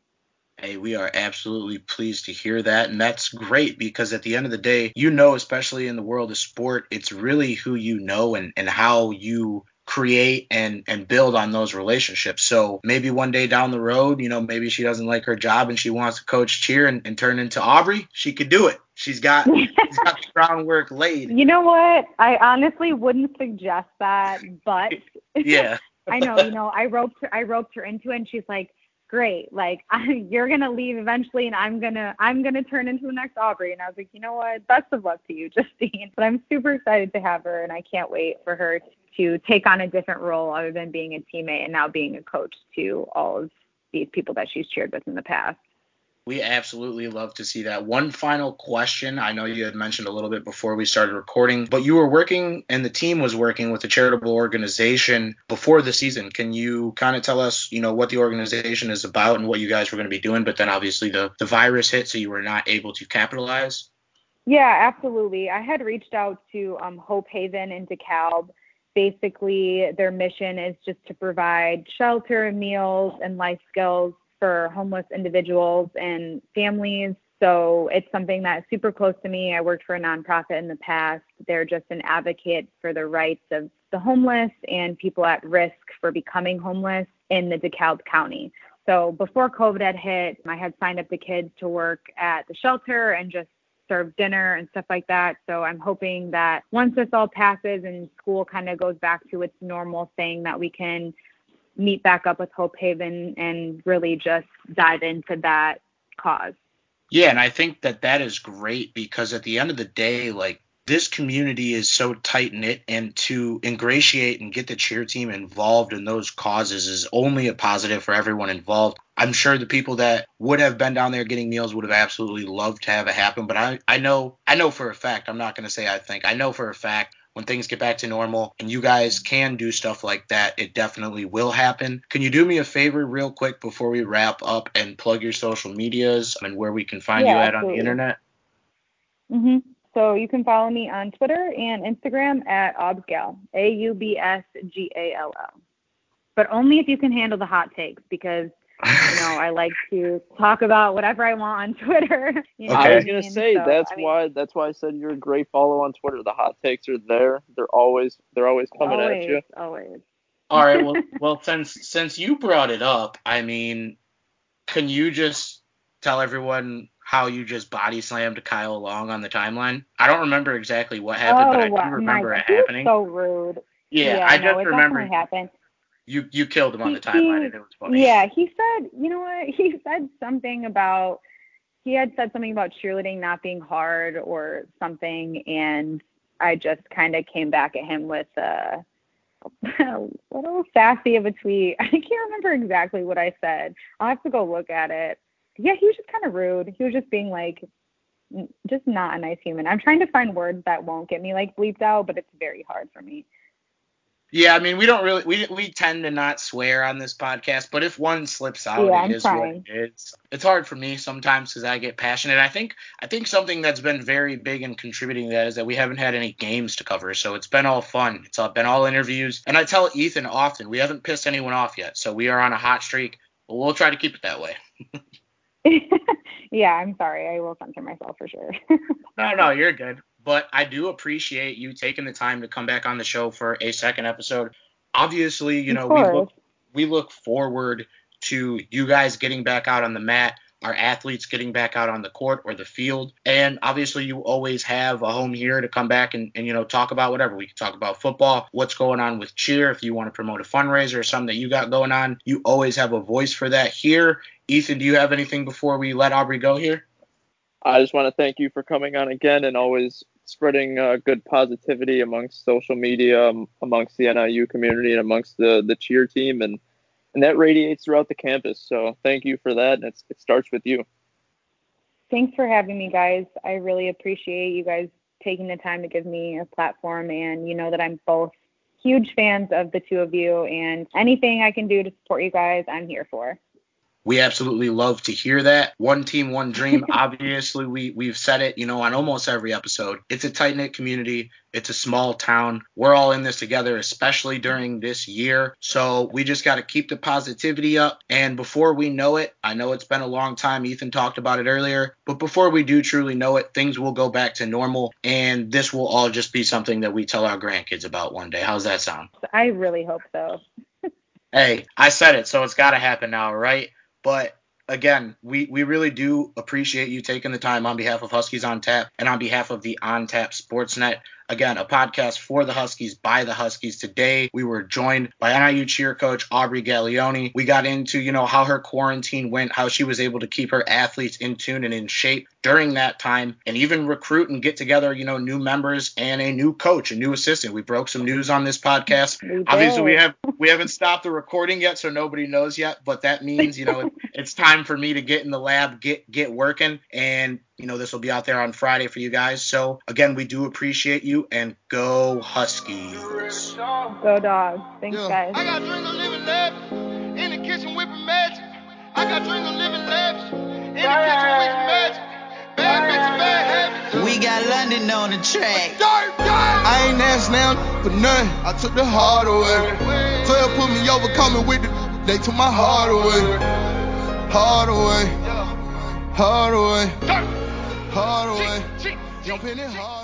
Hey, we are absolutely pleased to hear that. And that's great because at the end of the day, you know, especially in the world of sport, it's really who you know and, and how you create and and build on those relationships. So maybe one day down the road, you know, maybe she doesn't like her job and she wants to coach cheer and, and turn into Aubrey, she could do it. She's got she's got the groundwork laid. You know what? I honestly wouldn't suggest that, but yeah. I know, you know, I roped her I roped her into it and she's like, great. Like I, you're gonna leave eventually, and I'm gonna I'm gonna turn into the next Aubrey. And I was like, you know what? Best of luck to you, Justine. But I'm super excited to have her, and I can't wait for her to take on a different role other than being a teammate and now being a coach to all of these people that she's cheered with in the past. We absolutely love to see that. One final question. I know you had mentioned a little bit before we started recording, but you were working and the team was working with a charitable organization before the season. Can you kind of tell us, you know, what the organization is about and what you guys were going to be doing? But then obviously the, the virus hit, so you were not able to capitalize. Yeah, absolutely. I had reached out to um, Hope Haven in DeKalb. Basically, their mission is just to provide shelter, and meals, and life skills for homeless individuals and families. So it's something that's super close to me. I worked for a nonprofit in the past. They're just an advocate for the rights of the homeless and people at risk for becoming homeless in the DeKalb County. So before COVID had hit, I had signed up the kids to work at the shelter and just serve dinner and stuff like that. So I'm hoping that once this all passes and school kind of goes back to its normal thing, that we can meet back up with Hope Haven and really just dive into that cause. Yeah, and I think that that is great because at the end of the day, like this community is so tight knit, and to ingratiate and get the cheer team involved in those causes is only a positive for everyone involved. I'm sure the people that would have been down there getting meals would have absolutely loved to have it happen, but I, I know I know for a fact, I'm not going to say I think, I know for a fact when things get back to normal and you guys can do stuff like that, it definitely will happen. Can you do me a favor real quick before we wrap up and plug your social medias and where we can find yeah, you at absolutely. on the internet? Mm-hmm. So you can follow me on Twitter and Instagram at Aubsgal, A U B S G A L L. But only if you can handle the hot takes because you know, I like to talk about whatever I want on Twitter. You know I was gonna mean? say so, that's I mean, why that's why I said you're a great follow on Twitter. The hot takes are there. They're always they're always coming always, at you. Always. All right. Well, well, since since you brought it up, I mean, can you just tell everyone how you just body slammed Kyle Long on the timeline? I don't remember exactly what happened, oh, but I oh, do remember my, it he was happening. so rude. yeah, yeah, I no, just it remember definitely happened. You you killed him on He- the timeline, and it was funny. Yeah, he said, you know what? He said something about he had said something about cheerleading not being hard or something, and I just kind of came back at him with a, a little sassy of a tweet. I can't remember exactly what I said. I'll have to go look at it. Yeah, he was just kind of rude. He was just being like, just not a nice human. I'm trying to find words that won't get me like bleeped out, but it's very hard for me. Yeah, I mean, we don't really we we tend to not swear on this podcast, but if one slips out, Yeah, it is trying. what it is. It's hard for me sometimes because I get passionate. I think I think something that's been very big in contributing to that is that we haven't had any games to cover, so it's been all fun. It's all, been all interviews, and I tell Ethan often we haven't pissed anyone off yet, so we are on a hot streak. But we'll try to keep it that way. yeah, I'm sorry. I will censor myself for sure. No, no, you're good. But I do appreciate you taking the time to come back on the show for a second episode. Obviously, you know, we look we look forward to you guys getting back out on the mat, our athletes getting back out on the court or the field. And obviously you always have a home here to come back and, and you know talk about whatever. We can talk about football, what's going on with cheer, if you want to promote a fundraiser or something that you got going on. You always have a voice for that here. Ethan, do you have anything before we let Aubrey go here? I just want to thank you for coming on again and always spreading uh, good positivity amongst social media, um, amongst the NIU community, and amongst the the cheer team, and and that radiates throughout the campus. So thank you for that, and it starts with you. Thanks for having me, guys. I really appreciate you guys taking the time to give me a platform, and you know that I'm both huge fans of the two of you, and anything I can do to support you guys, I'm here for. We absolutely love to hear that. One team, one dream. Obviously, we we've said it, you know, on almost every episode. It's a tight knit community. It's a small town. We're all in this together, especially during this year. So we just got to keep the positivity up. And before we know it, I know it's been a long time. Ethan talked about it earlier, but before we do truly know it, things will go back to normal. And this will all just be something that we tell our grandkids about one day. How's that sound? I really hope so. hey, I said it, so it's got to happen now, right? But again, we, we really do appreciate you taking the time on behalf of Huskies on Tap and on behalf of the On Tap Sportsnet. Again, a podcast for the Huskies by the Huskies. Today, we were joined by NIU cheer coach Aubrey Gaglione. We got into, you know, how her quarantine went, how she was able to keep her athletes in tune and in shape during that time, and even recruit and get together, you know, new members and a new coach, a new assistant. We broke some news on this podcast. We Obviously, we have we haven't stopped the recording yet, so nobody knows yet. But that means, you know, it's time for me to get in the lab, get get working, and you know, this will be out there on Friday for you guys. So again, we do appreciate you and go Huskies. Go dogs. Thanks, Yeah. guys. I got drink of living lavish in the kitchen whipping magic. I got drink of living lavish in the kitchen whipping magic. Got London on the track. Dirt, dirt. I ain't asked now for nothing. I took the heart away. 12 put me over, coming with the. They took my heart away. Heart away. Heart away. Heart away. Jumping in hard.